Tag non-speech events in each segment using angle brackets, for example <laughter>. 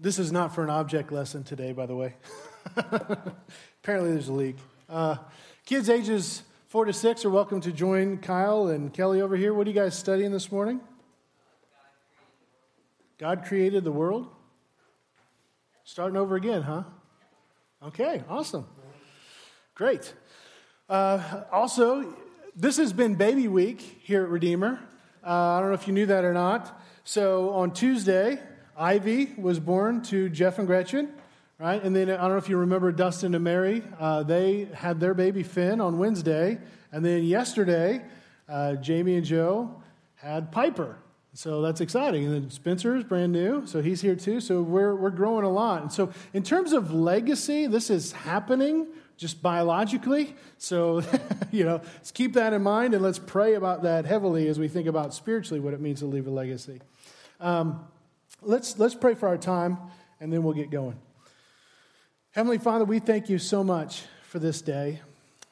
This is not for an object lesson today, by the way. <laughs> Apparently, there's a leak. Uh, kids ages four to six are welcome to join Kyle and Kelly over here. What are you guys studying this morning? God created the world? Starting over again, huh? Okay, awesome. Great. Uh, also, this has been baby week here at Redeemer. Uh, I don't know if you knew that or not. So on Tuesday, Ivy was born to Jeff and Gretchen, right? And then I don't know if you remember Dustin and Mary. Uh, they had their baby Finn on Wednesday. And then yesterday, uh, Jamie and Joe had Piper. So that's exciting. And then Spencer is brand new, so he's here too. So we're, we're growing a lot. And so, in terms of legacy, this is happening just biologically. So, <laughs> you know, let's keep that in mind and let's pray about that heavily as we think about spiritually what it means to leave a legacy. Um, Let's, let's pray for our time and then we'll get going. Heavenly Father, we thank you so much for this day.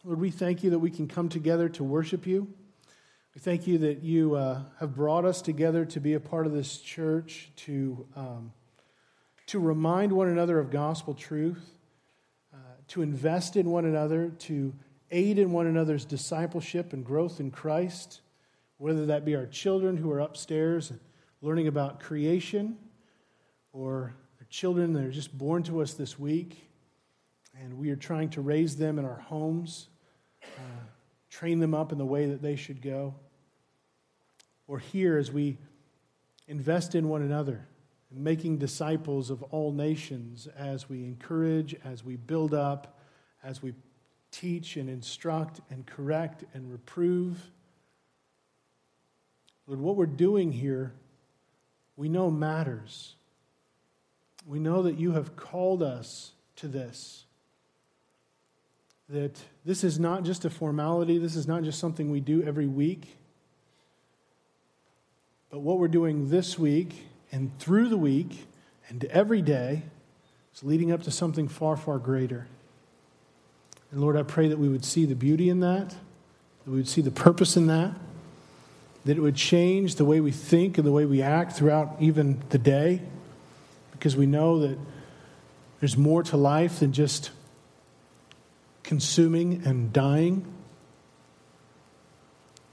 Lord, we thank you that we can come together to worship you. We thank you that you uh, have brought us together to be a part of this church, to, um, to remind one another of gospel truth, uh, to invest in one another, to aid in one another's discipleship and growth in Christ, whether that be our children who are upstairs learning about creation or their children that are just born to us this week, and we are trying to raise them in our homes, uh, train them up in the way that they should go. Or here as we invest in one another, making disciples of all nations as we encourage, as we build up, as we teach and instruct and correct and reprove. Lord, what we're doing here we know matters. We know that you have called us to this. That this is not just a formality, this is not just something we do every week. But what we're doing this week and through the week and every day is leading up to something far, far greater. And Lord, I pray that we would see the beauty in that, that we would see the purpose in that, that it would change the way we think and the way we act throughout even the day, because we know that there's more to life than just consuming and dying.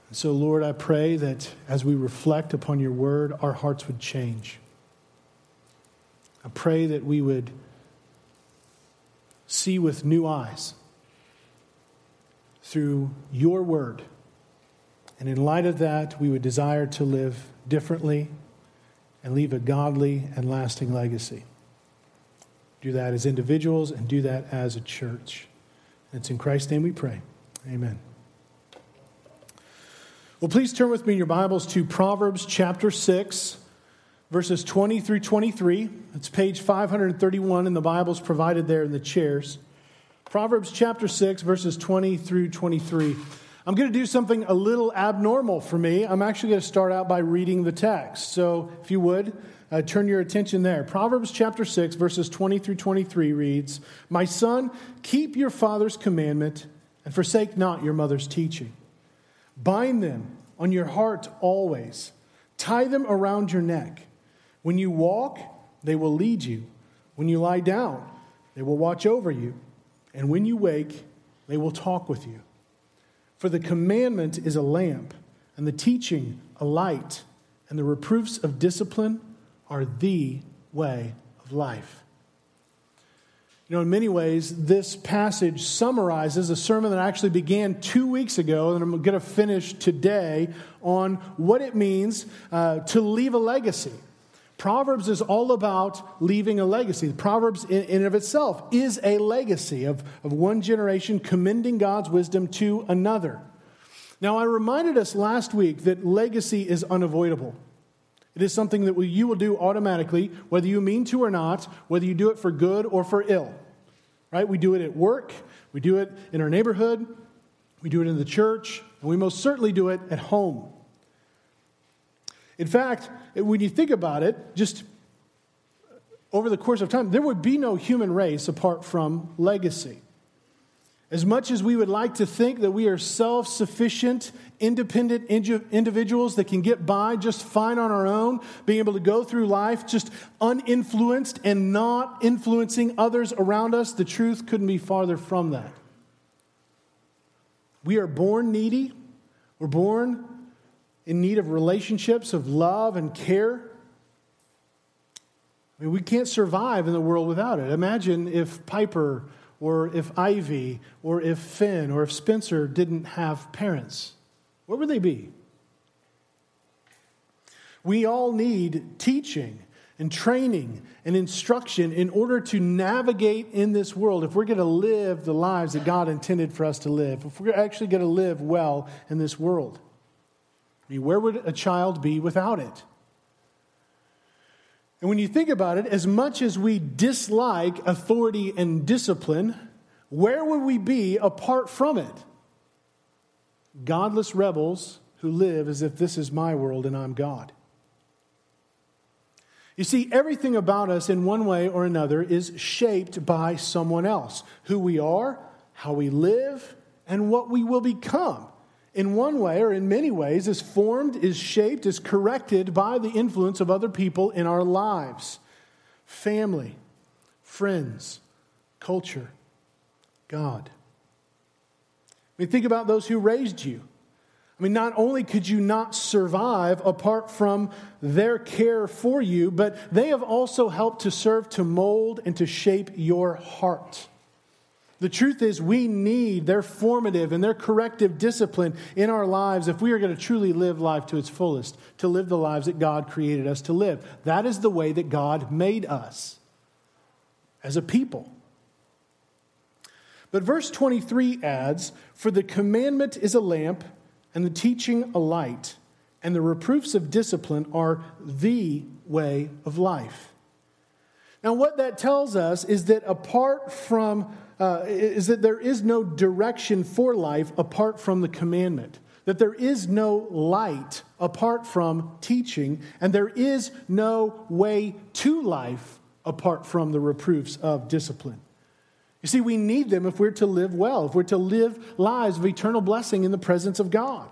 And so, Lord, I pray that as we reflect upon your word, our hearts would change. I pray that we would see with new eyes through your word and in light of that, we would desire to live differently and leave a godly and lasting legacy. Do that as individuals and do that as a church. And it's in Christ's name we pray. Amen. Well, please turn with me in your Bibles to Proverbs chapter 6, verses 20 through 23. It's page 531 in the Bibles provided there in the chairs. Proverbs chapter 6, verses 20 through 23. I'm going to do something a little abnormal for me. I'm actually going to start out by reading the text. So, if you would, uh, turn your attention there. Proverbs chapter 6, verses 20 through 23 reads My son, keep your father's commandment and forsake not your mother's teaching. Bind them on your heart always, tie them around your neck. When you walk, they will lead you. When you lie down, they will watch over you. And when you wake, they will talk with you. For the commandment is a lamp, and the teaching a light, and the reproofs of discipline are the way of life. You know, in many ways, this passage summarizes a sermon that I actually began two weeks ago, and I'm going to finish today on what it means uh, to leave a legacy. Proverbs is all about leaving a legacy. Proverbs, in, and of itself, is a legacy of, of one generation commending God's wisdom to another. Now, I reminded us last week that legacy is unavoidable. It is something that you will do automatically, whether you mean to or not, whether you do it for good or for ill. Right? We do it at work, we do it in our neighborhood, we do it in the church, and we most certainly do it at home. In fact, when you think about it, just over the course of time, there would be no human race apart from legacy. As much as we would like to think that we are self sufficient, independent individuals that can get by just fine on our own, being able to go through life just uninfluenced and not influencing others around us, the truth couldn't be farther from that. We are born needy, we're born in need of relationships, of love and care. I mean, we can't survive in the world without it. Imagine if Piper or if Ivy or if Finn or if Spencer didn't have parents. Where would they be? We all need teaching and training and instruction in order to navigate in this world if we're going to live the lives that God intended for us to live, if we're actually going to live well in this world. I mean, where would a child be without it? And when you think about it, as much as we dislike authority and discipline, where would we be apart from it? Godless rebels who live as if this is my world and I'm God. You see, everything about us in one way or another is shaped by someone else. Who we are, how we live, and what we will become in one way or in many ways, is formed, is shaped, is corrected by the influence of other people in our lives family, friends, culture, God. I mean, think about those who raised you. I mean, not only could you not survive apart from their care for you, but they have also helped to serve to mold and to shape your heart. The truth is, we need their formative and their corrective discipline in our lives if we are going to truly live life to its fullest, to live the lives that God created us to live. That is the way that God made us as a people. But verse 23 adds For the commandment is a lamp, and the teaching a light, and the reproofs of discipline are the way of life. Now, what that tells us is that apart from uh, is that there is no direction for life apart from the commandment, that there is no light apart from teaching, and there is no way to life apart from the reproofs of discipline. You see, we need them if we're to live well, if we're to live lives of eternal blessing in the presence of God.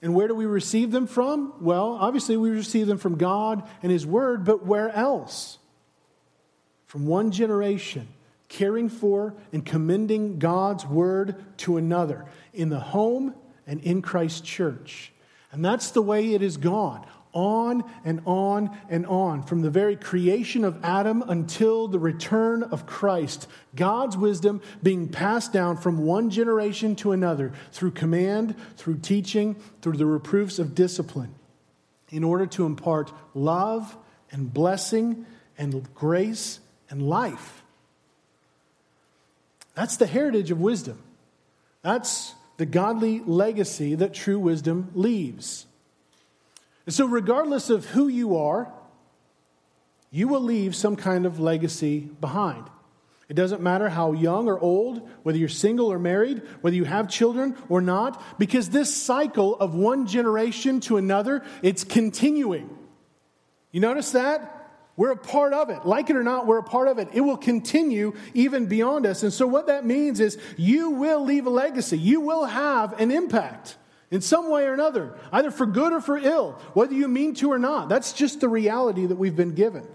And where do we receive them from? Well, obviously, we receive them from God and His Word, but where else? From one generation caring for and commending God's word to another in the home and in Christ's church. And that's the way it has gone on and on and on from the very creation of Adam until the return of Christ. God's wisdom being passed down from one generation to another through command, through teaching, through the reproofs of discipline, in order to impart love and blessing and grace and life. That's the heritage of wisdom. That's the godly legacy that true wisdom leaves. And so, regardless of who you are, you will leave some kind of legacy behind. It doesn't matter how young or old, whether you're single or married, whether you have children or not, because this cycle of one generation to another, it's continuing. You notice that? We're a part of it. Like it or not, we're a part of it. It will continue even beyond us. And so, what that means is you will leave a legacy, you will have an impact in some way or another, either for good or for ill, whether you mean to or not. That's just the reality that we've been given.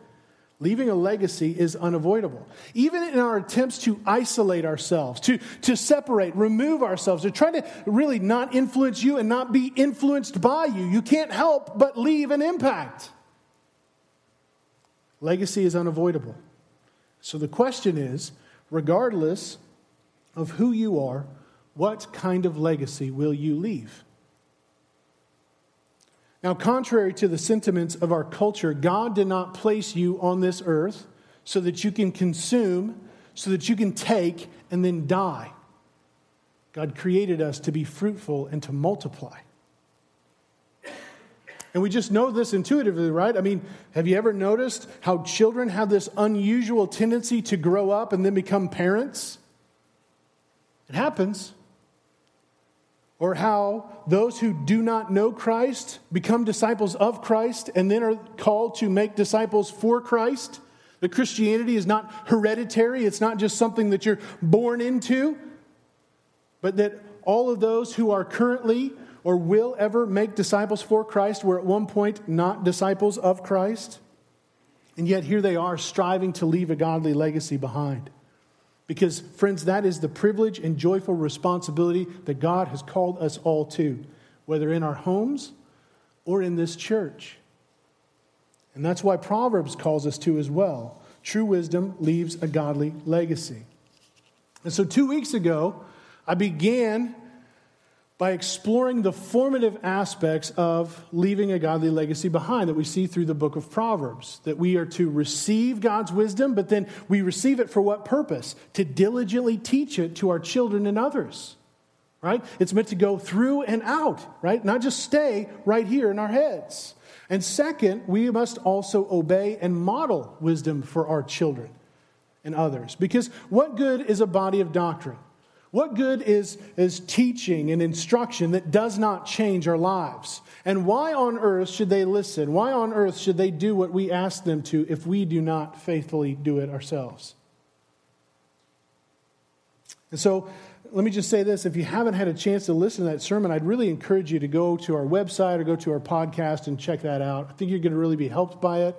Leaving a legacy is unavoidable. Even in our attempts to isolate ourselves, to, to separate, remove ourselves, to try to really not influence you and not be influenced by you, you can't help but leave an impact. Legacy is unavoidable. So the question is regardless of who you are, what kind of legacy will you leave? Now, contrary to the sentiments of our culture, God did not place you on this earth so that you can consume, so that you can take, and then die. God created us to be fruitful and to multiply. And we just know this intuitively, right? I mean, have you ever noticed how children have this unusual tendency to grow up and then become parents? It happens. Or how those who do not know Christ become disciples of Christ and then are called to make disciples for Christ. That Christianity is not hereditary, it's not just something that you're born into, but that all of those who are currently or will ever make disciples for Christ were at one point not disciples of Christ. And yet here they are striving to leave a godly legacy behind. Because, friends, that is the privilege and joyful responsibility that God has called us all to, whether in our homes or in this church. And that's why Proverbs calls us to as well. True wisdom leaves a godly legacy. And so, two weeks ago, I began by exploring the formative aspects of leaving a godly legacy behind that we see through the book of Proverbs. That we are to receive God's wisdom, but then we receive it for what purpose? To diligently teach it to our children and others, right? It's meant to go through and out, right? Not just stay right here in our heads. And second, we must also obey and model wisdom for our children and others. Because what good is a body of doctrine? What good is, is teaching and instruction that does not change our lives? And why on earth should they listen? Why on earth should they do what we ask them to if we do not faithfully do it ourselves? And so, let me just say this if you haven't had a chance to listen to that sermon, I'd really encourage you to go to our website or go to our podcast and check that out. I think you're going to really be helped by it.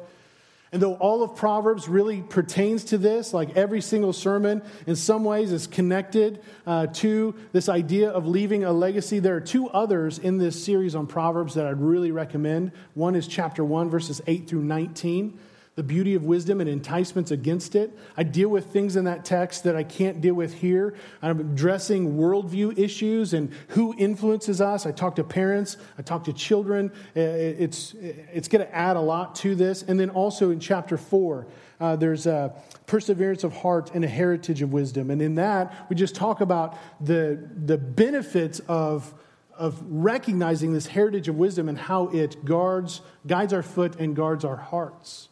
And though all of Proverbs really pertains to this, like every single sermon in some ways is connected uh, to this idea of leaving a legacy, there are two others in this series on Proverbs that I'd really recommend. One is chapter 1, verses 8 through 19 the beauty of wisdom and enticements against it. I deal with things in that text that I can't deal with here. I'm addressing worldview issues and who influences us. I talk to parents, I talk to children. It's, it's going to add a lot to this. And then also in chapter four, uh, there's a perseverance of heart and a heritage of wisdom. And in that, we just talk about the, the benefits of of recognizing this heritage of wisdom and how it guards, guides our foot and guards our hearts.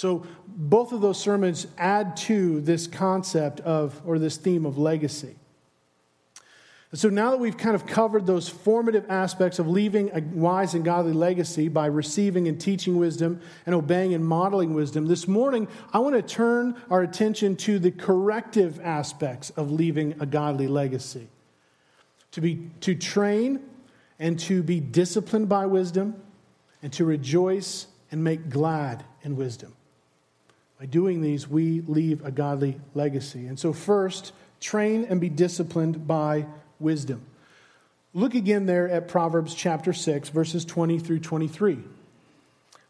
So, both of those sermons add to this concept of, or this theme of legacy. So, now that we've kind of covered those formative aspects of leaving a wise and godly legacy by receiving and teaching wisdom and obeying and modeling wisdom, this morning I want to turn our attention to the corrective aspects of leaving a godly legacy. To, be, to train and to be disciplined by wisdom, and to rejoice and make glad in wisdom. By doing these, we leave a godly legacy. And so, first, train and be disciplined by wisdom. Look again there at Proverbs chapter 6, verses 20 through 23.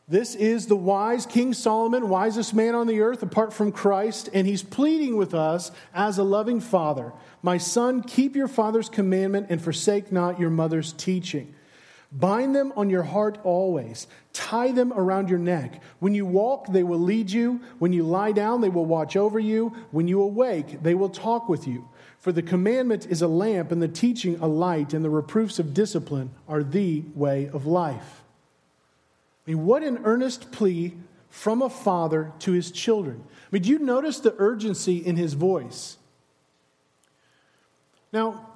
This is the wise King Solomon, wisest man on the earth apart from Christ, and he's pleading with us as a loving father My son, keep your father's commandment and forsake not your mother's teaching. Bind them on your heart always. Tie them around your neck. When you walk, they will lead you. When you lie down, they will watch over you. When you awake, they will talk with you. For the commandment is a lamp, and the teaching a light, and the reproofs of discipline are the way of life. I mean, what an earnest plea from a father to his children. I mean, do you notice the urgency in his voice? Now,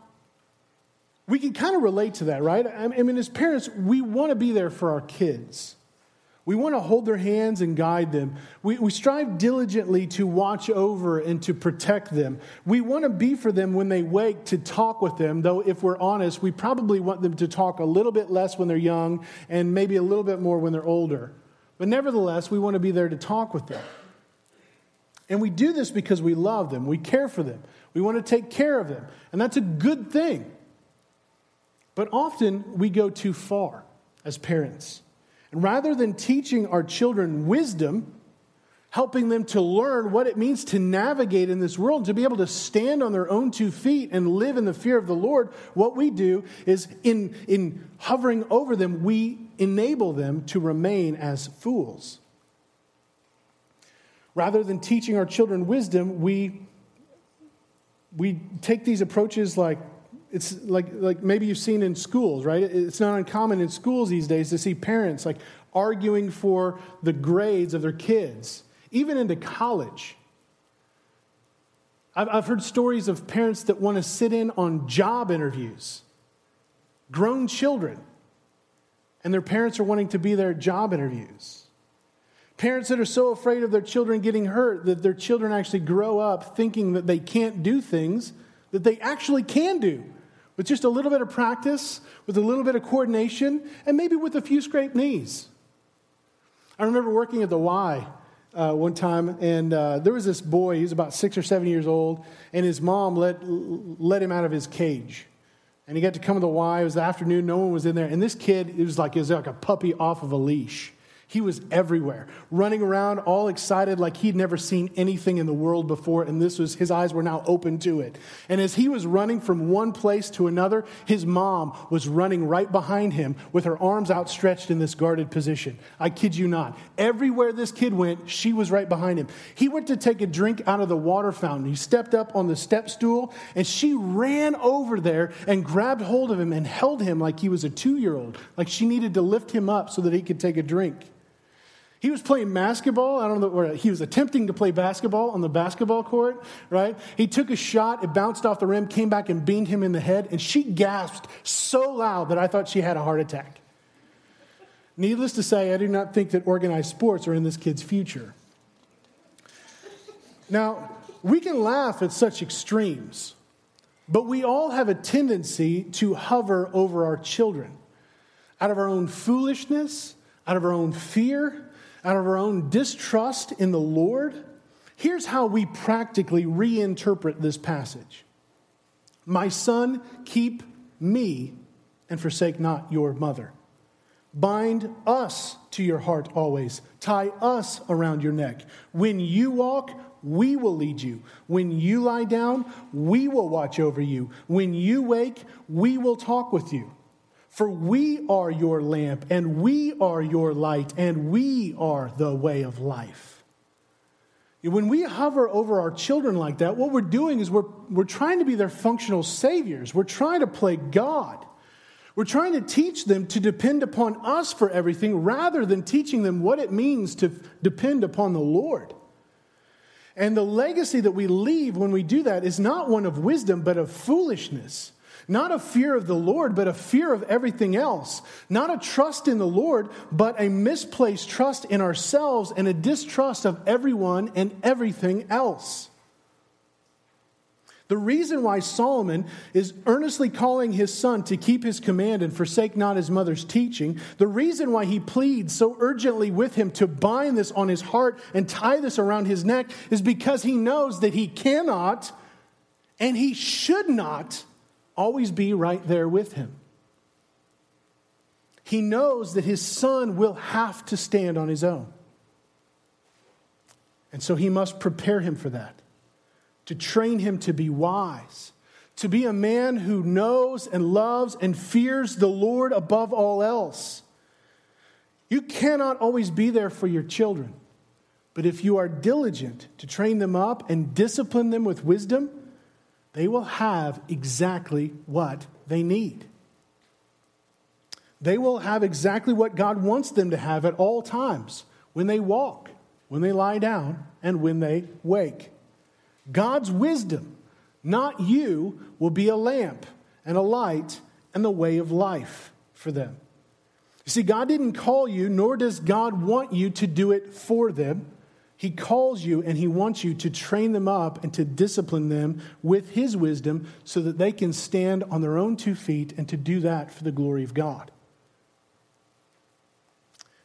we can kind of relate to that, right? I mean, as parents, we want to be there for our kids. We want to hold their hands and guide them. We, we strive diligently to watch over and to protect them. We want to be for them when they wake to talk with them, though, if we're honest, we probably want them to talk a little bit less when they're young and maybe a little bit more when they're older. But nevertheless, we want to be there to talk with them. And we do this because we love them, we care for them, we want to take care of them. And that's a good thing. But often we go too far as parents. And rather than teaching our children wisdom, helping them to learn what it means to navigate in this world, to be able to stand on their own two feet and live in the fear of the Lord, what we do is in, in hovering over them, we enable them to remain as fools. Rather than teaching our children wisdom, we, we take these approaches like it's like, like maybe you've seen in schools, right? It's not uncommon in schools these days to see parents like arguing for the grades of their kids, even into college. I've, I've heard stories of parents that want to sit in on job interviews, grown children, and their parents are wanting to be their job interviews. Parents that are so afraid of their children getting hurt that their children actually grow up thinking that they can't do things that they actually can do with just a little bit of practice, with a little bit of coordination, and maybe with a few scraped knees. I remember working at the Y uh, one time, and uh, there was this boy, he was about six or seven years old, and his mom let, let him out of his cage. And he got to come to the Y. It was the afternoon, no one was in there. And this kid, it was like, it was like a puppy off of a leash. He was everywhere, running around all excited like he'd never seen anything in the world before, and this was his eyes were now open to it. And as he was running from one place to another, his mom was running right behind him with her arms outstretched in this guarded position. I kid you not. Everywhere this kid went, she was right behind him. He went to take a drink out of the water fountain. He stepped up on the step stool, and she ran over there and grabbed hold of him and held him like he was a two year old, like she needed to lift him up so that he could take a drink. He was playing basketball. I don't know where he was attempting to play basketball on the basketball court, right? He took a shot, it bounced off the rim, came back and beamed him in the head, and she gasped so loud that I thought she had a heart attack. Needless to say, I do not think that organized sports are in this kid's future. Now, we can laugh at such extremes, but we all have a tendency to hover over our children out of our own foolishness, out of our own fear, out of our own distrust in the Lord, here's how we practically reinterpret this passage My son, keep me and forsake not your mother. Bind us to your heart always. Tie us around your neck. When you walk, we will lead you. When you lie down, we will watch over you. When you wake, we will talk with you. For we are your lamp, and we are your light, and we are the way of life. When we hover over our children like that, what we're doing is we're, we're trying to be their functional saviors. We're trying to play God. We're trying to teach them to depend upon us for everything rather than teaching them what it means to depend upon the Lord. And the legacy that we leave when we do that is not one of wisdom, but of foolishness. Not a fear of the Lord, but a fear of everything else. Not a trust in the Lord, but a misplaced trust in ourselves and a distrust of everyone and everything else. The reason why Solomon is earnestly calling his son to keep his command and forsake not his mother's teaching, the reason why he pleads so urgently with him to bind this on his heart and tie this around his neck is because he knows that he cannot and he should not always be right there with him. He knows that his son will have to stand on his own. And so he must prepare him for that, to train him to be wise, to be a man who knows and loves and fears the Lord above all else. You cannot always be there for your children, but if you are diligent to train them up and discipline them with wisdom, they will have exactly what they need. They will have exactly what God wants them to have at all times when they walk, when they lie down, and when they wake. God's wisdom, not you, will be a lamp and a light and the way of life for them. You see, God didn't call you, nor does God want you to do it for them. He calls you and He wants you to train them up and to discipline them with His wisdom so that they can stand on their own two feet and to do that for the glory of God.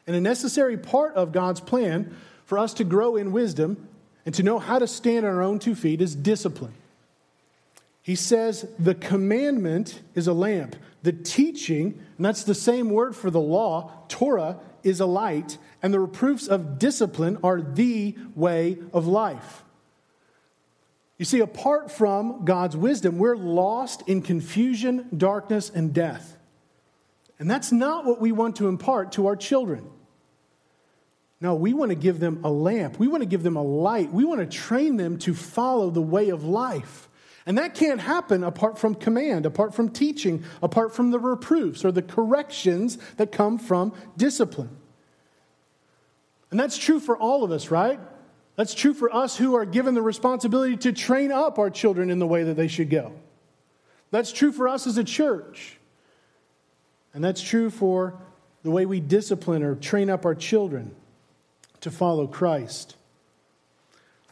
And a necessary part of God's plan for us to grow in wisdom and to know how to stand on our own two feet is discipline. He says the commandment is a lamp. The teaching, and that's the same word for the law, Torah, is a light and the reproofs of discipline are the way of life. You see, apart from God's wisdom, we're lost in confusion, darkness, and death. And that's not what we want to impart to our children. No, we want to give them a lamp. We want to give them a light. We want to train them to follow the way of life. And that can't happen apart from command, apart from teaching, apart from the reproofs or the corrections that come from discipline. And that's true for all of us, right? That's true for us who are given the responsibility to train up our children in the way that they should go. That's true for us as a church. And that's true for the way we discipline or train up our children. to follow Christ.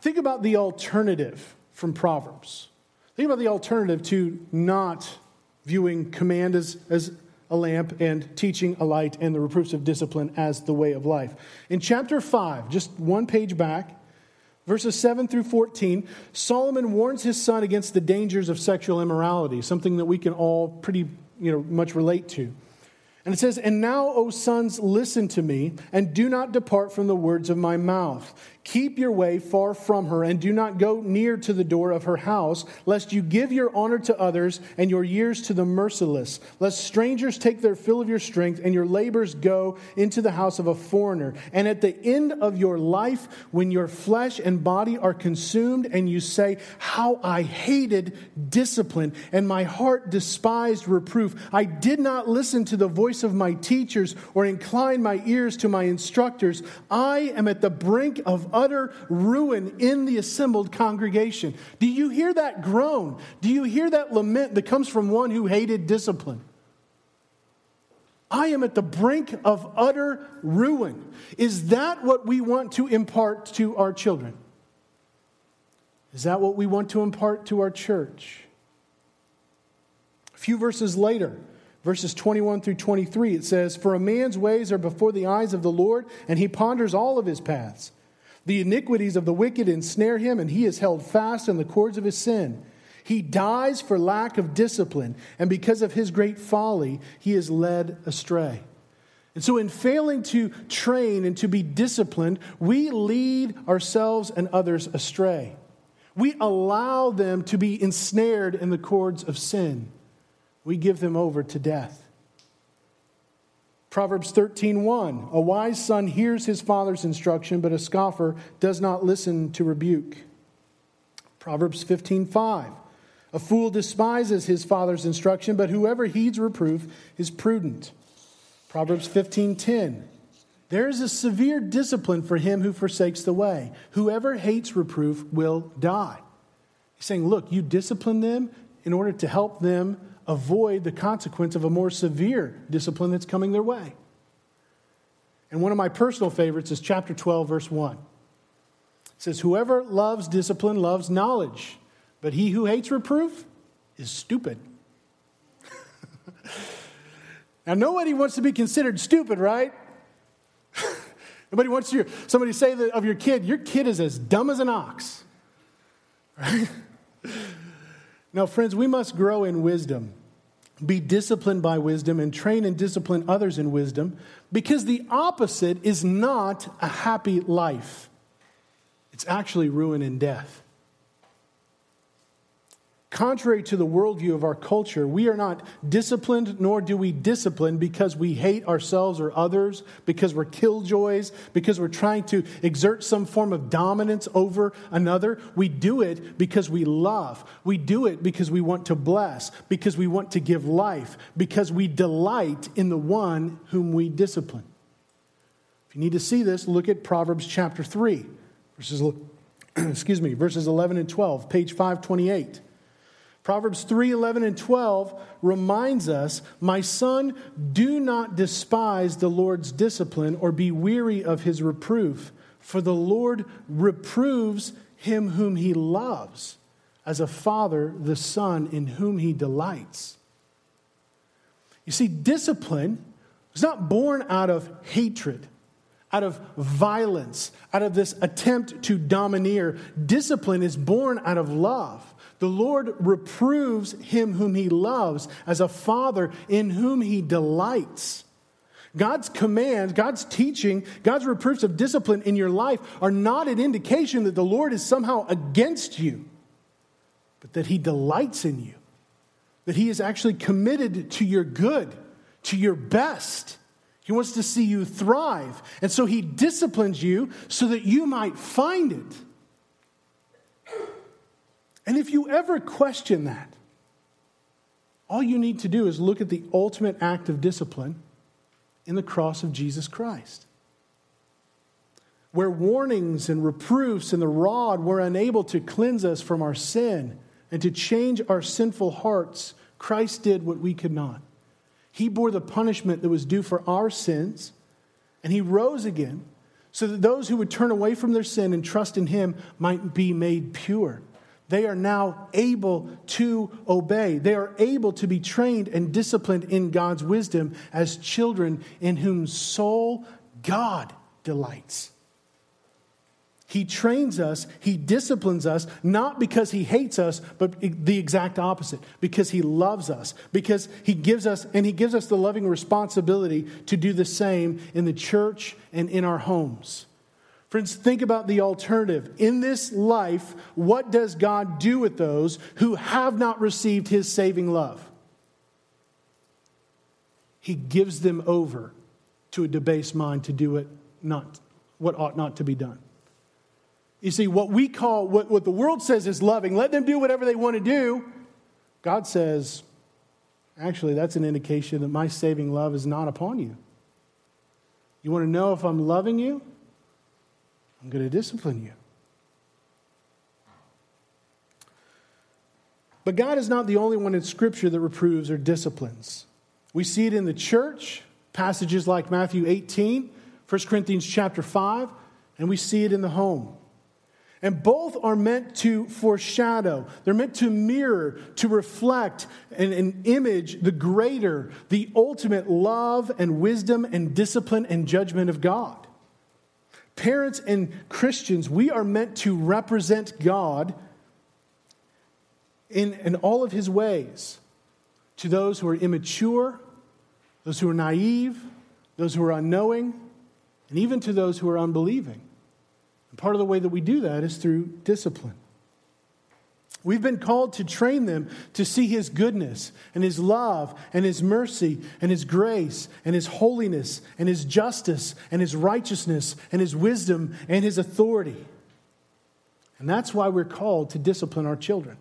Think about the alternative from Proverbs. Think about the alternative to not viewing command as, as a lamp and teaching a light and the reproofs of discipline as the way of life. In chapter 5, just one page back, verses 7 through 14, Solomon warns his son against the dangers of sexual immorality, something that we can all pretty you know, much relate to. And it says, And now, O sons, listen to me, and do not depart from the words of my mouth. Keep your way far from her, and do not go near to the door of her house, lest you give your honor to others and your years to the merciless, lest strangers take their fill of your strength and your labors go into the house of a foreigner. And at the end of your life, when your flesh and body are consumed, and you say, How I hated discipline, and my heart despised reproof. I did not listen to the voice of my teachers or incline my ears to my instructors. I am at the brink of utter ruin in the assembled congregation. Do you hear that groan? Do you hear that lament that comes from one who hated discipline? I am at the brink of utter ruin. Is that what we want to impart to our children? Is that what we want to impart to our church? A few verses later, verses 21 through 23, it says, For a man's ways are before the eyes of the Lord, and he ponders all of his paths. The iniquities of the wicked ensnare him, and he is held fast in the cords of his sin. He dies for lack of discipline, and because of his great folly, he is led astray. And so, in failing to train and to be disciplined, we lead ourselves and others astray. We allow them to be ensnared in the cords of sin. We give them over to death. Proverbs 13:1 A wise son hears his father's instruction but a scoffer does not listen to rebuke. Proverbs 15:5 A fool despises his father's instruction but whoever heeds reproof is prudent. Proverbs 15:10 There is a severe discipline for him who forsakes the way. Whoever hates reproof will die. He's saying, look, you discipline them in order to help them avoid the consequence of a more severe discipline that's coming their way. And one of my personal favorites is chapter 12, verse 1. It says, Whoever loves discipline loves knowledge, but he who hates reproof is stupid. <laughs> now, nobody wants to be considered stupid, right? <laughs> nobody wants you, somebody say that of your kid, your kid is as dumb as an ox. <laughs> Right? Now, friends, we must grow in wisdom, be disciplined by wisdom, and train and discipline others in wisdom because the opposite is not a happy life, it's actually ruin and death. Contrary to the worldview of our culture, we are not disciplined, nor do we discipline because we hate ourselves or others, because we're killjoys, because we're trying to exert some form of dominance over another. We do it because we love. We do it because we want to bless, because we want to give life, because we delight in the one whom we discipline. If you need to see this, look at Proverbs chapter 3, verses, <clears throat> excuse me, verses 11 and 12, page 528. Proverbs 3 11 and 12 reminds us, My son, do not despise the Lord's discipline or be weary of his reproof, for the Lord reproves him whom he loves, as a father the son in whom he delights. You see, discipline is not born out of hatred out of violence, out of this attempt to domineer. Discipline is born out of love. The Lord reproves him whom he loves as a father in whom he delights. God's commands, God's teaching, God's reproofs of discipline in your life are not an indication that the Lord is somehow against you, but that he delights in you, that he is actually committed to your good, to your best. He wants to see you thrive. And so he disciplines you so that you might find it. And if you ever question that, all you need to do is look at the ultimate act of discipline in the cross of Jesus Christ. Where warnings and reproofs and the rod were unable to cleanse us from our sin and to change our sinful hearts, Christ did what we could not. He bore the punishment that was due for our sins, and he rose again so that those who would turn away from their sin and trust in him might be made pure. They are now able to obey. They are able to be trained and disciplined in God's wisdom as children in whom soul God delights. He trains us, He disciplines us, not because He hates us, but the exact opposite, because He loves us, because He gives us, and He gives us the loving responsibility to do the same in the church and in our homes. Friends, think about the alternative. In this life, what does God do with those who have not received His saving love? He gives them over to a debased mind to do it not, what ought not to be done. You see, what we call, what, what the world says is loving, let them do whatever they want to do. God says, actually, that's an indication that my saving love is not upon you. You want to know if I'm loving you? I'm going to discipline you. But God is not the only one in Scripture that reproves or disciplines. We see it in the church, passages like Matthew 18, 1 Corinthians chapter 5, and we see it in the home. And both are meant to foreshadow. They're meant to mirror, to reflect and, and, image the greater, the ultimate love and wisdom and discipline and judgment of God. Parents and Christians, we are meant to represent God in, in all of his ways to those who are immature, those who are naive, those who are unknowing, and even to those who are unbelieving. And part of the way that we do that is through discipline. We've been called to train them to see His goodness and His love and His mercy and His grace and His holiness and His justice and His righteousness and His wisdom and His authority. And that's why we're called to discipline our children.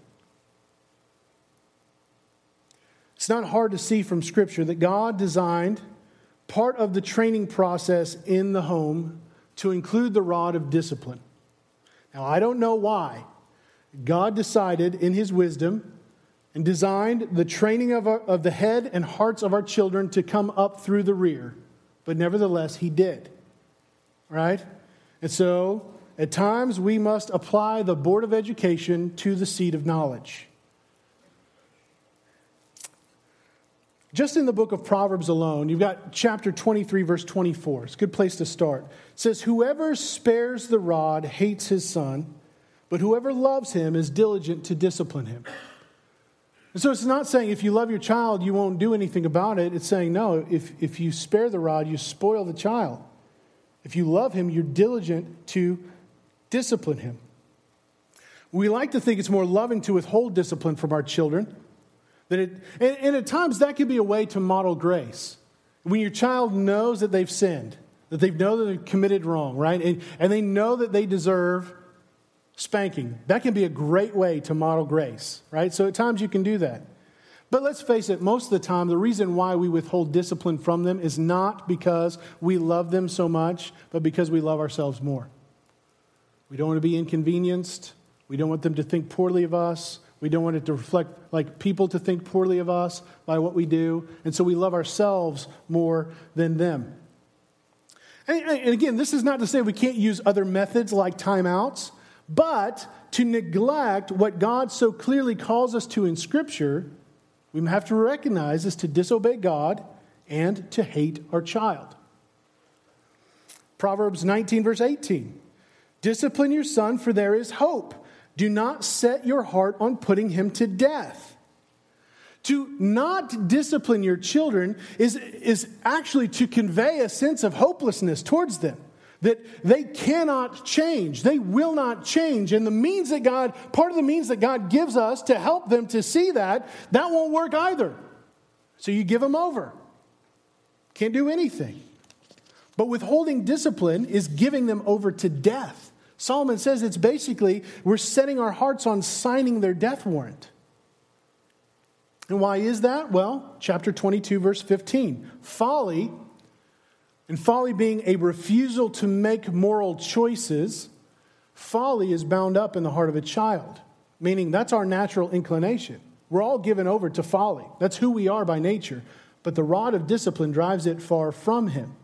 It's not hard to see from Scripture that God designed part of the training process in the home to include the rod of discipline. Now, I don't know why. God decided in his wisdom and designed the training of, our, of the head and hearts of our children to come up through the rear. But nevertheless, he did. Right? And so, at times, we must apply the Board of Education to the seat of knowledge. Just in the book of Proverbs alone, you've got chapter 23, verse 24. It's a good place to start. It says, Whoever spares the rod hates his son but whoever loves him is diligent to discipline him. And so it's not saying if you love your child, you won't do anything about it. It's saying, no, if, if you spare the rod, you spoil the child. If you love him, you're diligent to discipline him. We like to think it's more loving to withhold discipline from our children. That it, and, and at times, that could be a way to model grace. When your child knows that they've sinned, that they know that they've committed wrong, right? And, and they know that they deserve spanking. That can be a great way to model grace, right? So at times you can do that. But let's face it, most of the time, the reason why we withhold discipline from them is not because we love them so much, but because we love ourselves more. We don't want to be inconvenienced. We don't want them to think poorly of us. We don't want it to reflect like people to think poorly of us by what we do. And so we love ourselves more than them. And, again, this is not to say we can't use other methods like timeouts. But to neglect what God so clearly calls us to in Scripture, we have to recognize is to disobey God and to hate our child. Proverbs 19, verse 18 Discipline your son, for there is hope. Do not set your heart on putting him to death. To not discipline your children is, is actually to convey a sense of hopelessness towards them that they cannot change. They will not change. And the means that God, part of the means that God gives us to help them to see that, that won't work either. So you give them over. Can't do anything. But withholding discipline is giving them over to death. Solomon says it's basically we're setting our hearts on signing their death warrant. And why is that? Well, chapter 22, verse 15. Folly and folly being a refusal to make moral choices, folly is bound up in the heart of a child, meaning that's our natural inclination. We're all given over to folly. That's who we are by nature. But the rod of discipline drives it far from him.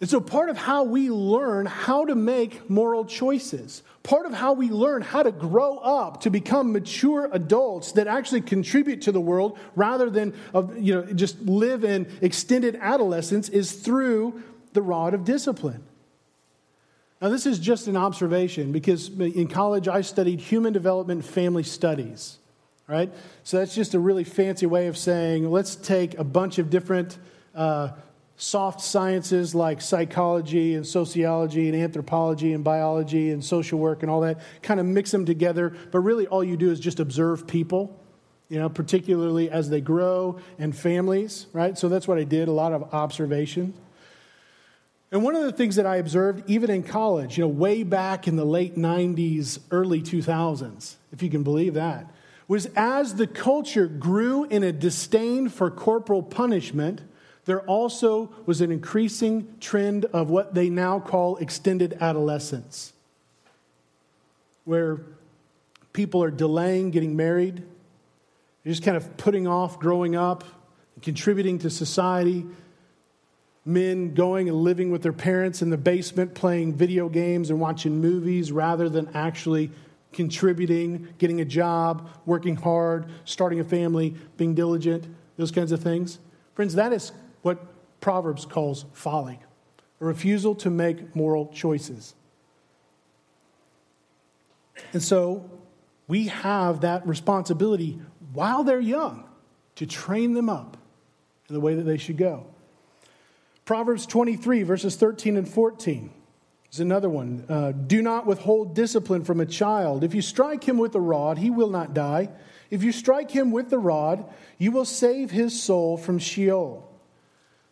And so, part of how we learn how to make moral choices, part of how we learn how to grow up to become mature adults that actually contribute to the world rather than you know, just live in extended adolescence is through the rod of discipline. Now, this is just an observation because in college I studied human development and family studies, right? So that's just a really fancy way of saying let's take a bunch of different uh, soft sciences like psychology and sociology and anthropology and biology and social work and all that, kind of mix them together. But really, all you do is just observe people, you know, particularly as they grow and families, right? So that's what I did a lot of observation. And one of the things that I observed, even in college, you know, way back in the late 90s, early 2000s, if you can believe that, was as the culture grew in a disdain for corporal punishment there also was an increasing trend of what they now call extended adolescence, where people are delaying getting married, they're just kind of putting off growing up, and contributing to society. Men going and living with their parents in the basement, playing video games and watching movies rather than actually contributing, getting a job, working hard, starting a family, being diligent, those kinds of things. Friends, that is what Proverbs calls folly, a refusal to make moral choices. And so we have that responsibility while they're young to train them up in the way that they should go. Proverbs 23, verses 13 and 14 is another one. Uh, Do not withhold discipline from a child. If you strike him with a rod, he will not die. If you strike him with the rod, you will save his soul from Sheol.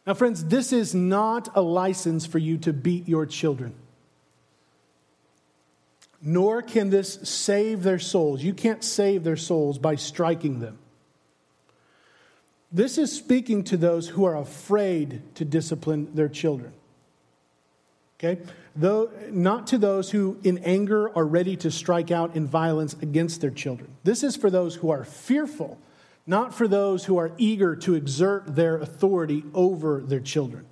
Now, friends, this is not a license for you to beat your children. Nor can this save their souls. You can't save their souls by striking them. This is speaking to those who are afraid to discipline their children. Okay? Though, not to those who, in anger, are ready to strike out in violence against their children. This is for those who are fearful not for those who are eager to exert their authority over their children.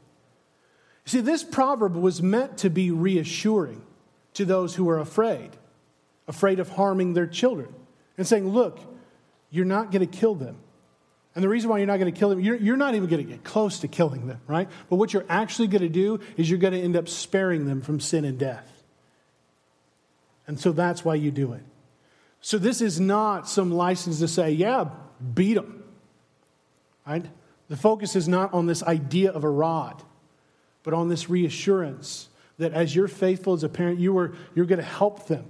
See, this proverb was meant to be reassuring to those who are afraid, afraid of harming their children, and saying, Look, you're not going to kill them. And the reason why you're not going to kill them, you're, you're not even going to get close to killing them, right? But what you're actually going to do is you're going to end up sparing them from sin and death. And so that's why you do it. So this is not some license to say, yeah, beat them. Right? The focus is not on this idea of a rod, but on this reassurance that as you're faithful as a parent, you are, you're going to help them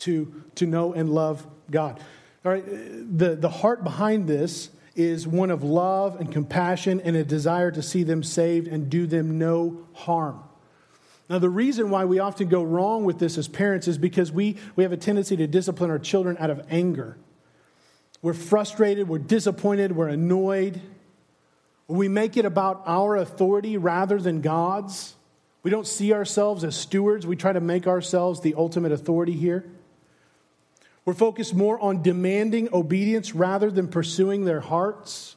to, to know and love God. All right, the, the heart behind this is one of love and compassion and a desire to see them saved and do them no harm. Now, the reason why we often go wrong with this as parents is because we, we have a tendency to discipline our children out of anger. We're frustrated, we're disappointed, we're annoyed. We make it about our authority rather than God's. We don't see ourselves as stewards. We try to make ourselves the ultimate authority here. We're focused more on demanding obedience rather than pursuing their hearts.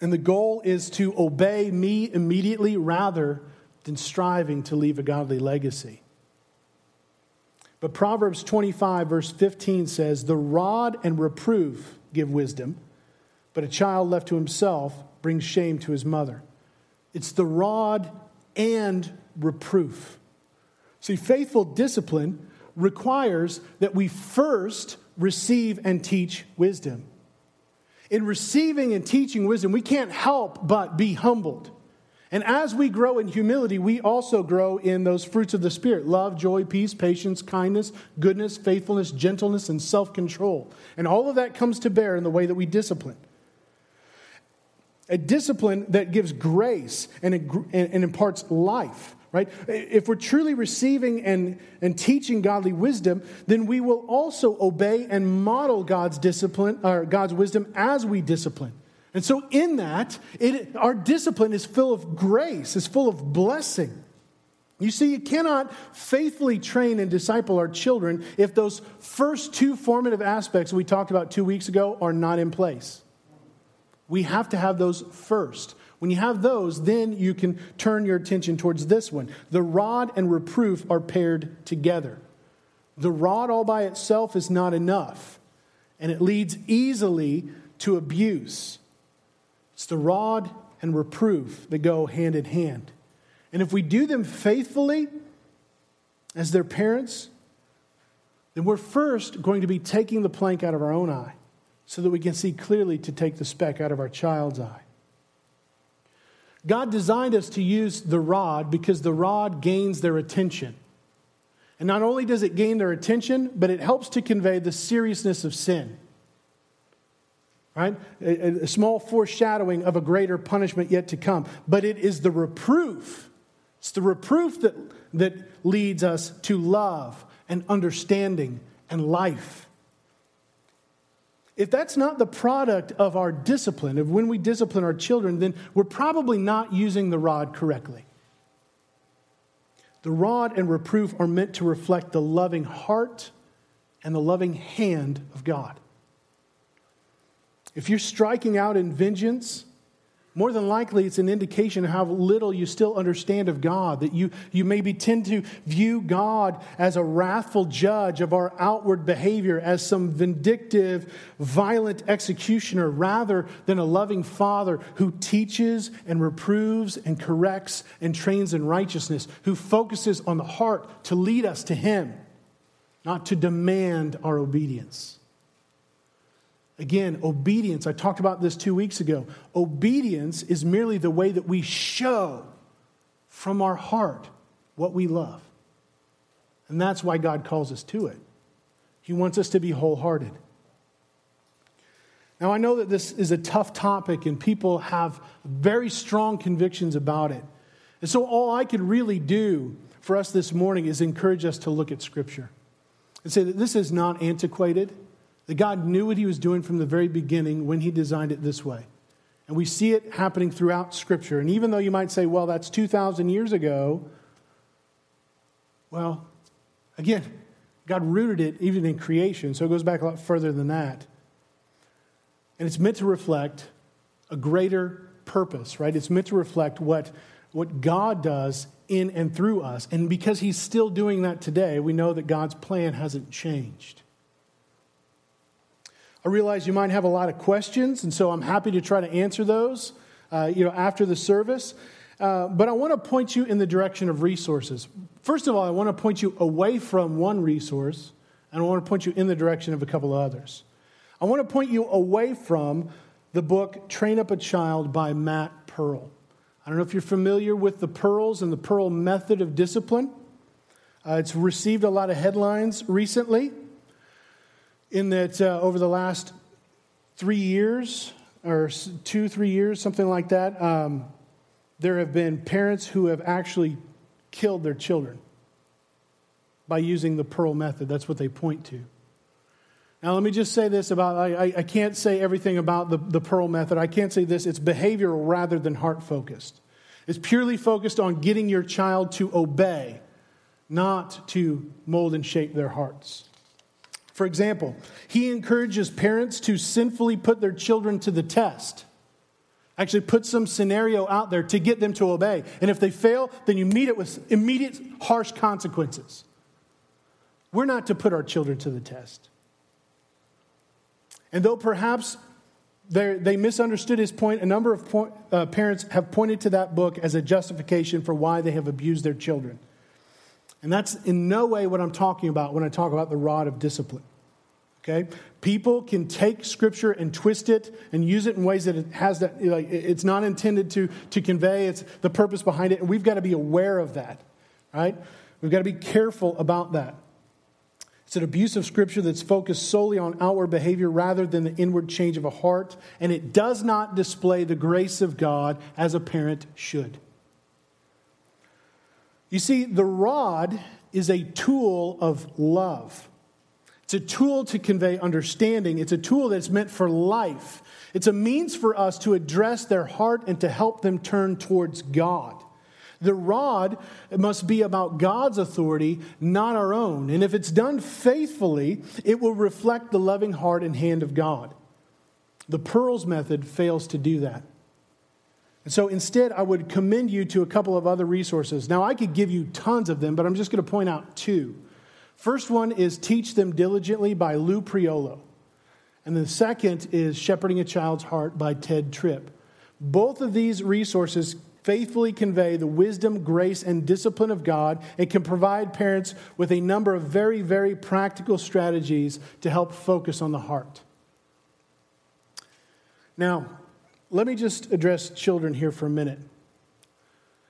And the goal is to obey me immediately rather than striving to leave a godly legacy. But Proverbs 25, verse 15 says, The rod and reproof give wisdom, but a child left to himself brings shame to his mother. It's the rod and reproof. See, faithful discipline requires that we first receive and teach wisdom. In receiving and teaching wisdom, we can't help but be humbled. And as we grow in humility, we also grow in those fruits of the Spirit love, joy, peace, patience, kindness, goodness, faithfulness, gentleness, and self control. And all of that comes to bear in the way that we discipline. A discipline that gives grace and, and imparts life, right? If we're truly receiving and, and teaching godly wisdom, then we will also obey and model God's discipline or God's wisdom as we discipline. And so, in that, it, our discipline is full of grace, is full of blessing. You see, you cannot faithfully train and disciple our children if those first two formative aspects we talked about two weeks ago are not in place. We have to have those first. When you have those, then you can turn your attention towards this one. The rod and reproof are paired together. The rod all by itself is not enough, and it leads easily to abuse. It's the rod and reproof that go hand in hand. And if we do them faithfully as their parents, then we're first going to be taking the plank out of our own eye so that we can see clearly to take the speck out of our child's eye. God designed us to use the rod because the rod gains their attention. And not only does it gain their attention, but it helps to convey the seriousness of sin. Right? A, a, small foreshadowing of a greater punishment yet to come. But it is the reproof. It's the reproof that, that leads us to love and understanding and life. If that's not the product of our discipline, of when we discipline our children, then we're probably not using the rod correctly. The rod and reproof are meant to reflect the loving heart and the loving hand of God. If you're striking out in vengeance, more than likely, it's an indication of how little you still understand of God, that you, you maybe tend to view God as a wrathful judge of our outward behavior, as some vindictive, violent executioner, rather than a loving father who teaches and reproves and corrects and trains in righteousness, who focuses on the heart to lead us to Him, not to demand our obedience. Again, obedience, I talked about this two weeks ago. Obedience is merely the way that we show from our heart what we love. And that's why God calls us to it. He wants us to be wholehearted. Now, I know that this is a tough topic and people have very strong convictions about it. And so, all I could really do for us this morning is encourage us to look at Scripture and say that this is not antiquated that God knew what he was doing from the very beginning when he designed it this way. And we see it happening throughout Scripture. And even though you might say, well, that's 2,000 years ago, well, again, God rooted it even in creation, so it goes back a lot further than that. And it's meant to reflect a greater purpose, right? It's meant to reflect what, what God does in and through us. And because He's still doing that today, we know that God's plan hasn't changed. I realize you might have a lot of questions, and so I'm happy to try to answer those, uh, you know, after the service. Uh, but I want to point you in the direction of resources. First of all, I want to point you away from one resource, and I want to point you in the direction of a couple of others. I want to point you away from the book Train Up a Child by Matt Pearl. I don't know if you're familiar with the Pearls and the Pearl method of discipline. Uh, it's received a lot of headlines recently in that uh, over the last three years, or two, three years, something like that, um, there have been parents who have actually killed their children by using the Pearl method. That's what they point to. Now, let me just say this about I, I can't say everything about the, the Pearl method. I can't say this. It's behavioral rather than heart focused. It's purely focused on getting your child to obey, not to mold and shape their hearts. For example, he encourages parents to sinfully put their children to the test. Actually, put some scenario out there to get them to obey. And if they fail, then you meet it with immediate harsh consequences. We're not to put our children to the test. And though perhaps they misunderstood his point, a number of point, uh, parents have pointed to that book as a justification for why they have abused their children. And that's in no way what I'm talking about when I talk about the rod of discipline. Okay? People can take scripture and twist it and use it in ways that it has that, like, it's not intended to, to convey it's the purpose behind it, and we've got to be aware of that, right? We've got to be careful about that. It's an abuse of scripture that's focused solely on outward behavior rather than the inward change of a heart, and it does not display the grace of God as a parent should. You see, the rod is a tool of love. It's a tool to convey understanding. It's a tool that's meant for life. It's a means for us to address their heart and to help them turn towards God. The rod must be about God's authority, not our own. And if it's done faithfully, it will reflect the loving heart and hand of God. The pearls method fails to do that. And so instead, I would commend you to a couple of other resources. Now, I could give you tons of them, but I'm just going to point out two. First one is Teach Them Diligently by Lou Priolo. And the second is Shepherding a Child's Heart by Tedd Tripp. Both of these resources faithfully convey the wisdom, grace, and discipline of God and can provide parents with a number of very, very practical strategies to help focus on the heart. Now, let me just address children here for a minute.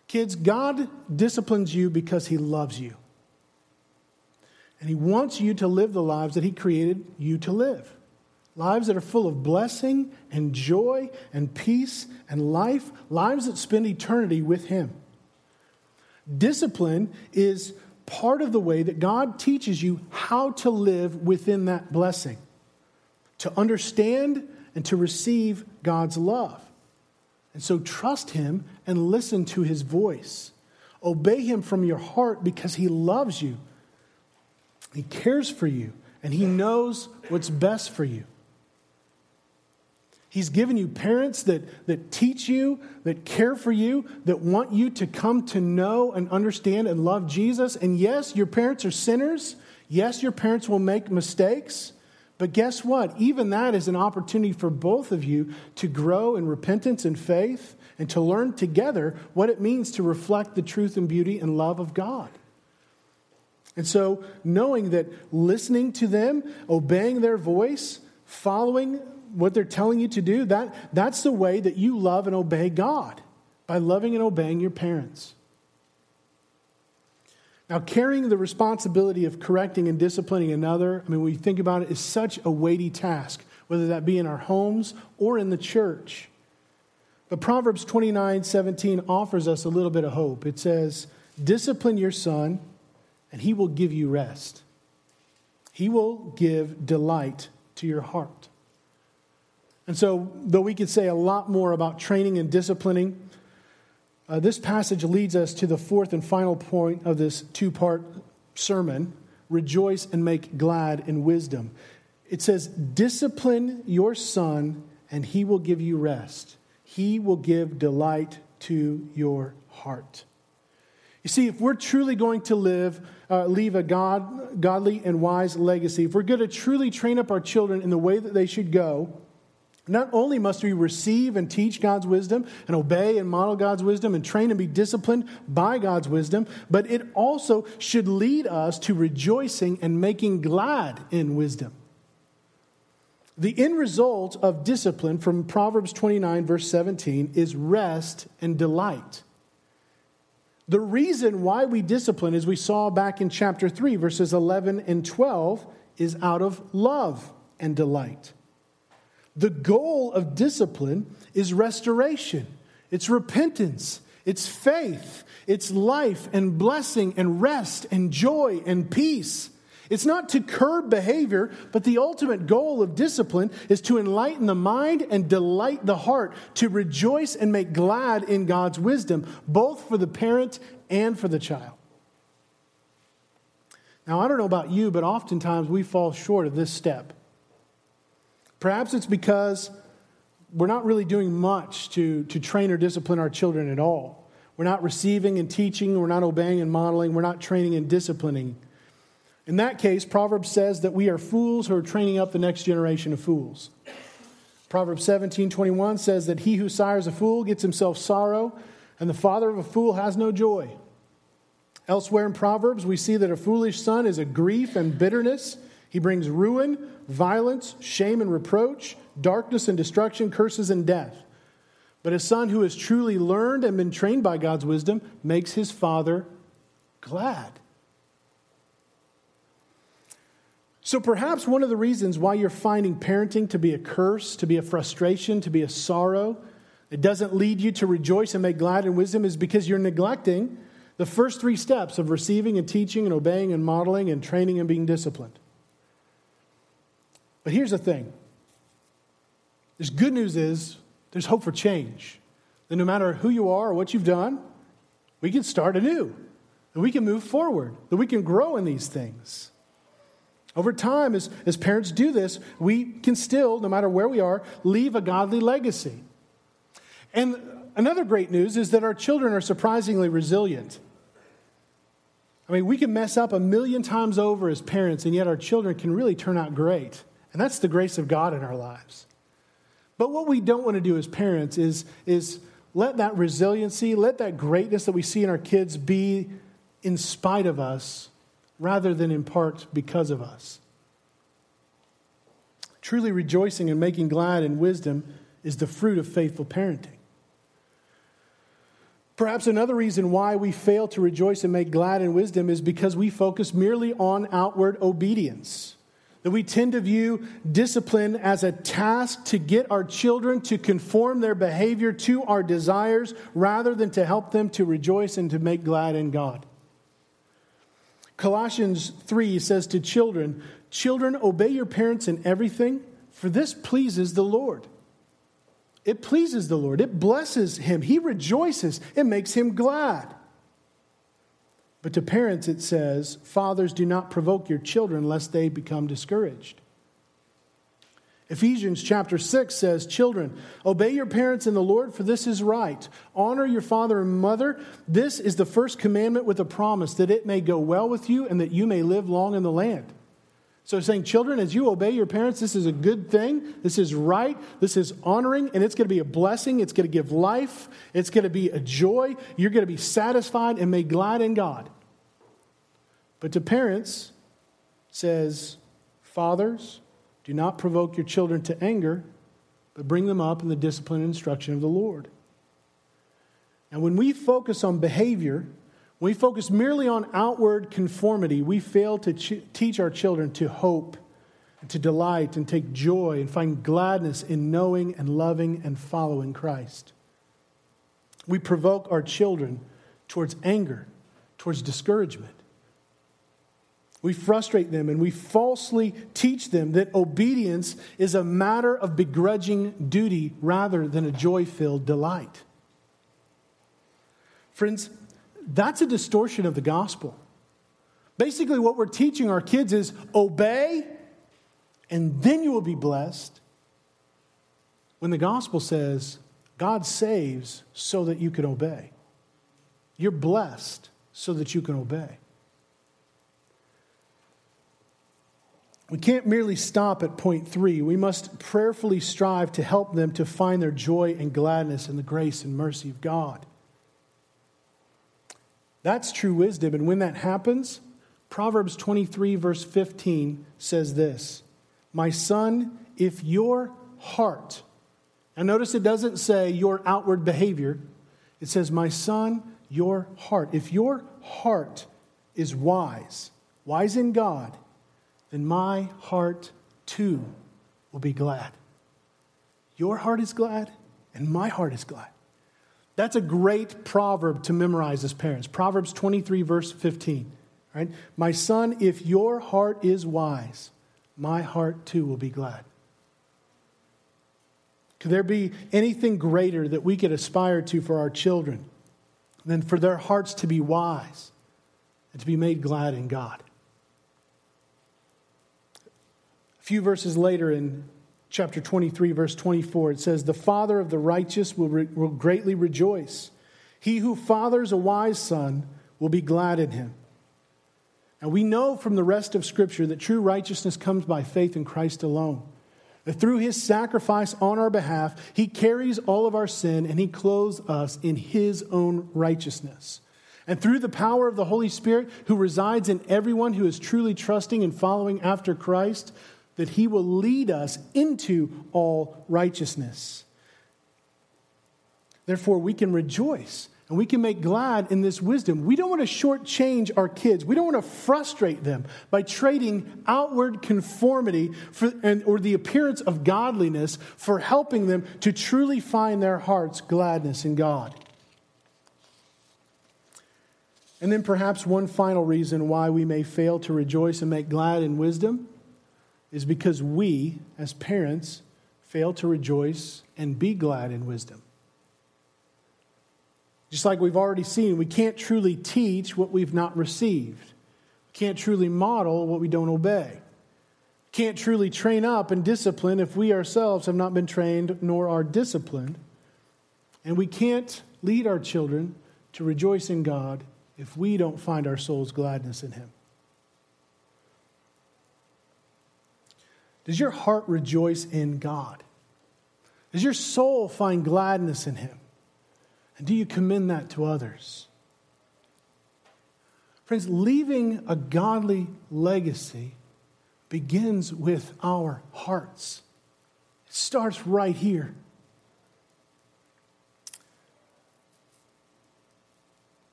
Kids, God disciplines you because He loves you. And He wants you to live the lives that He created you to live lives that are full of blessing and joy and peace and life, lives that spend eternity with Him. Discipline is part of the way that God teaches you how to live within that blessing, to understand and to receive God's love. And so trust Him and listen to His voice. Obey Him from your heart because He loves you, He cares for you, and He knows what's best for you. He's given you parents that, that teach you, that care for you, that want you to come to know and understand and love Jesus. And yes, your parents are sinners. Yes, your parents will make mistakes. But guess what? Even that is an opportunity for both of you to grow in repentance and faith and to learn together what it means to reflect the truth and beauty and love of God. And so, knowing that listening to them, obeying their voice, following what they're telling you to do, that, that's the way that you love and obey God, by loving and obeying your parents. Now, carrying the responsibility of correcting and disciplining another, I mean, when you think about it, is such a weighty task, whether that be in our homes or in the church. But Proverbs 29 17 offers us a little bit of hope. It says, Discipline your son, and he will give you rest. He will give delight to your heart. And so, though we could say a lot more about training and disciplining, uh, this passage leads us to the fourth and final point of this two part sermon rejoice and make glad in wisdom. It says, Discipline your son, and he will give you rest. He will give delight to your heart. You see, if we're truly going to live, uh, leave a God, godly and wise legacy, if we're going to truly train up our children in the way that they should go, not only must we receive and teach God's wisdom and obey and model God's wisdom and train and be disciplined by God's wisdom, but it also should lead us to rejoicing and making glad in wisdom. The end result of discipline from Proverbs 29, verse 17, is rest and delight. The reason why we discipline, as we saw back in chapter 3, verses 11 and 12, is out of love and delight. The goal of discipline is restoration, it's repentance, it's faith, it's life and blessing and rest and joy and peace. It's not to curb behavior, but the ultimate goal of discipline is to enlighten the mind and delight the heart, to rejoice and make glad in God's wisdom, both for the parent and for the child. Now, I don't know about you, but oftentimes we fall short of this step. Perhaps it's because we're not really doing much to, to train or discipline our children at all. We're not receiving and teaching, we're not obeying and modeling, we're not training and disciplining. In that case, Proverbs says that we are fools who are training up the next generation of fools. Proverbs 17 21 says that he who sires a fool gets himself sorrow, and the father of a fool has no joy. Elsewhere in Proverbs, we see that a foolish son is a grief and bitterness. He brings ruin, violence, shame and reproach, darkness and destruction, curses and death. But a son who has truly learned and been trained by God's wisdom makes his father glad. So perhaps one of the reasons why you're finding parenting to be a curse, to be a frustration, to be a sorrow, it doesn't lead you to rejoice and make glad in wisdom is because you're neglecting the first three steps of receiving and teaching and obeying and modeling and training and being disciplined. But here's the thing there's good news is there's hope for change. That no matter who you are or what you've done, we can start anew, that we can move forward, that we can grow in these things. Over time, as, as parents do this, we can still, no matter where we are, leave a godly legacy. And Another great news is that our children are surprisingly resilient. I mean, we can mess up a million times over as parents, and yet our children can really turn out great. And that's the grace of God in our lives. But what we don't want to do as parents is, is let that resiliency, let that greatness that we see in our kids be in spite of us rather than in part because of us. Truly rejoicing and making glad in wisdom is the fruit of faithful parenting. Perhaps another reason why we fail to rejoice and make glad in wisdom is because we focus merely on outward obedience. That we tend to view discipline as a task to get our children to conform their behavior to our desires rather than to help them to rejoice and to make glad in God. Colossians 3 says to children, Children, obey your parents in everything, for this pleases the Lord. It pleases the Lord. It blesses him. He rejoices. It makes him glad. But to parents, it says, Fathers, do not provoke your children lest they become discouraged. Ephesians chapter 6 says, Children, obey your parents in the Lord, for this is right. Honor your father and mother. This is the first commandment with a promise that it may go well with you and that you may live long in the land. So, saying, children, as you obey your parents, this is a good thing. This is right. This is honoring, and it's going to be a blessing. It's going to give life. It's going to be a joy. You're going to be satisfied and made glad in God. But to parents, says, fathers, do not provoke your children to anger, but bring them up in the discipline and instruction of the Lord. And when we focus on behavior, when we focus merely on outward conformity, we fail to ch- teach our children to hope, and to delight, and take joy, and find gladness in knowing and loving and following Christ. We provoke our children towards anger, towards discouragement. We frustrate them and we falsely teach them that obedience is a matter of begrudging duty rather than a joy filled delight. Friends, that's a distortion of the gospel. Basically, what we're teaching our kids is obey, and then you will be blessed. When the gospel says God saves so that you can obey, you're blessed so that you can obey. We can't merely stop at point three. We must prayerfully strive to help them to find their joy and gladness in the grace and mercy of God. That's true wisdom. And when that happens, Proverbs 23, verse 15 says this My son, if your heart, and notice it doesn't say your outward behavior, it says, My son, your heart. If your heart is wise, wise in God, then my heart too will be glad. Your heart is glad, and my heart is glad. That's a great proverb to memorize as parents. Proverbs 23, verse 15. Right? My son, if your heart is wise, my heart too will be glad. Could there be anything greater that we could aspire to for our children than for their hearts to be wise and to be made glad in God? A few verses later in chapter 23, verse 24, it says, The father of the righteous will, re- will greatly rejoice. He who fathers a wise son will be glad in him. And we know from the rest of Scripture that true righteousness comes by faith in Christ alone. That through his sacrifice on our behalf, he carries all of our sin and he clothes us in his own righteousness. And through the power of the Holy Spirit, who resides in everyone who is truly trusting and following after Christ, that he will lead us into all righteousness. Therefore, we can rejoice and we can make glad in this wisdom. We don't want to shortchange our kids. We don't want to frustrate them by trading outward conformity for, and, or the appearance of godliness for helping them to truly find their heart's gladness in God. And then, perhaps, one final reason why we may fail to rejoice and make glad in wisdom is because we, as parents, fail to rejoice and be glad in wisdom. Just like we've already seen, we can't truly teach what we've not received. We can't truly model what we don't obey. We Can't truly train up and discipline if we ourselves have not been trained nor are disciplined. And we can't lead our children to rejoice in God if we don't find our soul's gladness in Him. Does your heart rejoice in God? Does your soul find gladness in Him? And do you commend that to others? Friends, leaving a godly legacy begins with our hearts. It starts right here.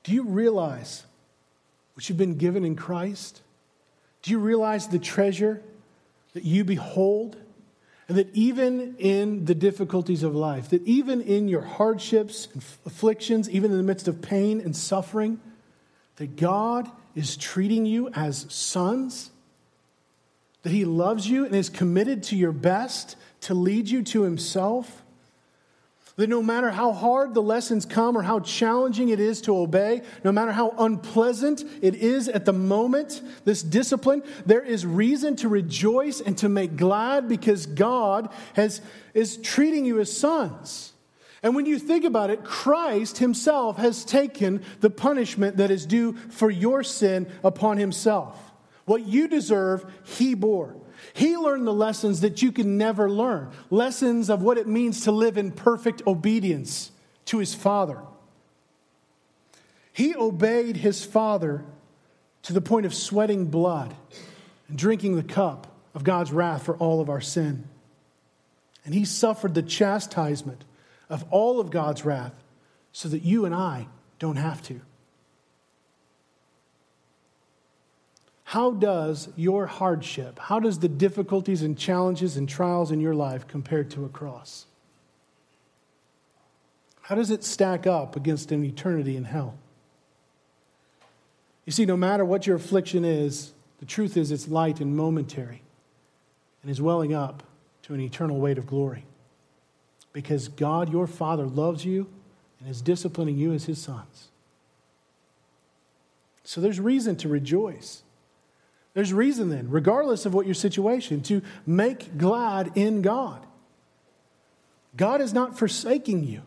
Do you realize what you've been given in Christ? Do you realize the treasure that you behold? And that even in the difficulties of life, that even in your hardships and afflictions, even in the midst of pain and suffering, that God is treating you as sons, that He loves you and is committed to your best to lead you to Himself. That no matter how hard the lessons come or how challenging it is to obey, no matter how unpleasant it is at the moment, this discipline, there is reason to rejoice and to make glad because God has, is treating you as sons. And when you think about it, Christ himself has taken the punishment that is due for your sin upon himself. What you deserve, he bore. He learned the lessons that you can never learn lessons of what it means to live in perfect obedience to his Father. He obeyed his Father to the point of sweating blood and drinking the cup of God's wrath for all of our sin. And he suffered the chastisement of all of God's wrath so that you and I don't have to. How does your hardship, how does the difficulties and challenges and trials in your life compare to a cross? How does it stack up against an eternity in hell? You see, no matter what your affliction is, the truth is it's light and momentary and is welling up to an eternal weight of glory. Because God, your Father, loves you and is disciplining you as his sons. So there's reason to rejoice. There's reason then, regardless of what your situation, to make glad in God. God is not forsaking you,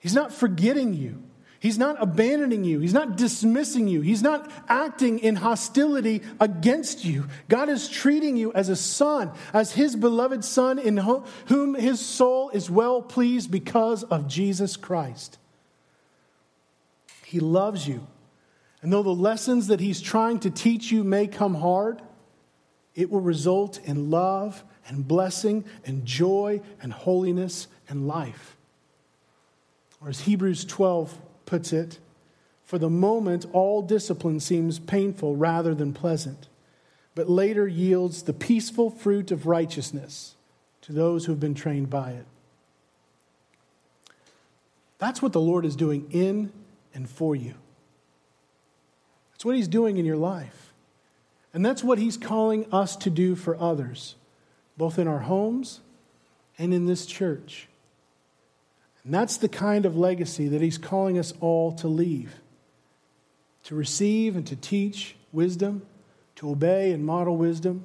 He's not forgetting you. He's not abandoning you. He's not dismissing you. He's not acting in hostility against you. God is treating you as a son, as his beloved son in whom his soul is well pleased because of Jesus Christ. He loves you. And though the lessons that he's trying to teach you may come hard, it will result in love and blessing and joy and holiness and life. Or as Hebrews 12 puts it, for the moment, all discipline seems painful rather than pleasant, but later yields the peaceful fruit of righteousness to those who have been trained by it. That's what the Lord is doing in and for you. That's what He's doing in your life. And that's what He's calling us to do for others, both in our homes and in this church. And that's the kind of legacy that He's calling us all to leave to receive and to teach wisdom, to obey and model wisdom,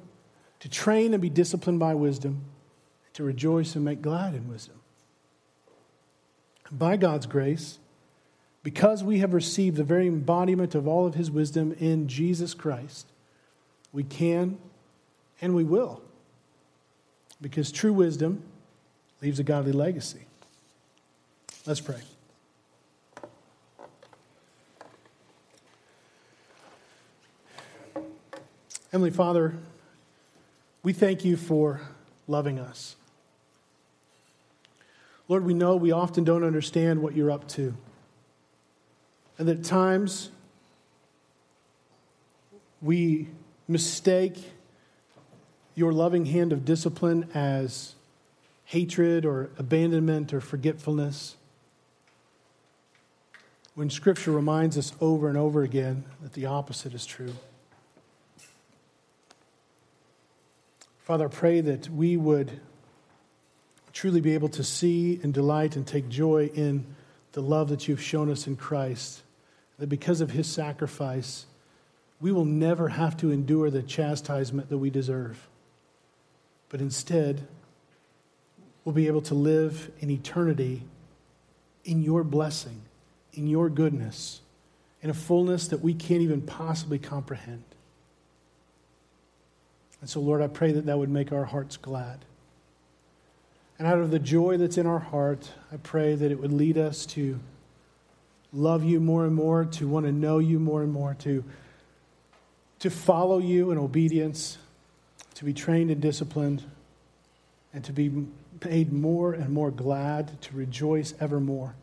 to train and be disciplined by wisdom, to rejoice and make glad in wisdom. By God's grace, because we have received the very embodiment of all of his wisdom in Jesus Christ, we can and we will. Because true wisdom leaves a godly legacy. Let's pray. Heavenly Father, we thank you for loving us. Lord, we know we often don't understand what you're up to. And that at times we mistake your loving hand of discipline as hatred or abandonment or forgetfulness. When Scripture reminds us over and over again that the opposite is true. Father, I pray that we would truly be able to see and delight and take joy in the love that you've shown us in Christ that because of his sacrifice, we will never have to endure the chastisement that we deserve. But instead, we'll be able to live in eternity in your blessing, in your goodness, in a fullness that we can't even possibly comprehend. And so, Lord, I pray that that would make our hearts glad. And out of the joy that's in our heart, I pray that it would lead us to love you more and more, to want to know you more and more, to, to follow you in obedience, to be trained and disciplined, and to be made more and more glad, to rejoice evermore,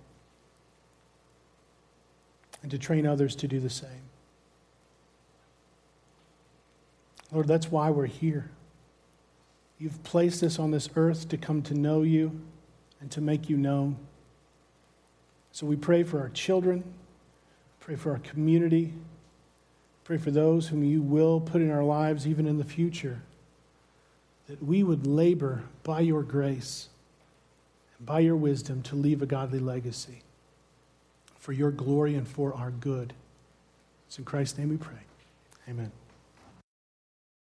and to train others to do the same. Lord, that's why we're here. You've placed us on this earth to come to know you and to make you known. So we pray for our children, pray for our community, pray for those whom you will put in our lives even in the future, that we would labor by your grace and by your wisdom to leave a godly legacy for your glory and for our good. It's in Christ's name we pray. Amen.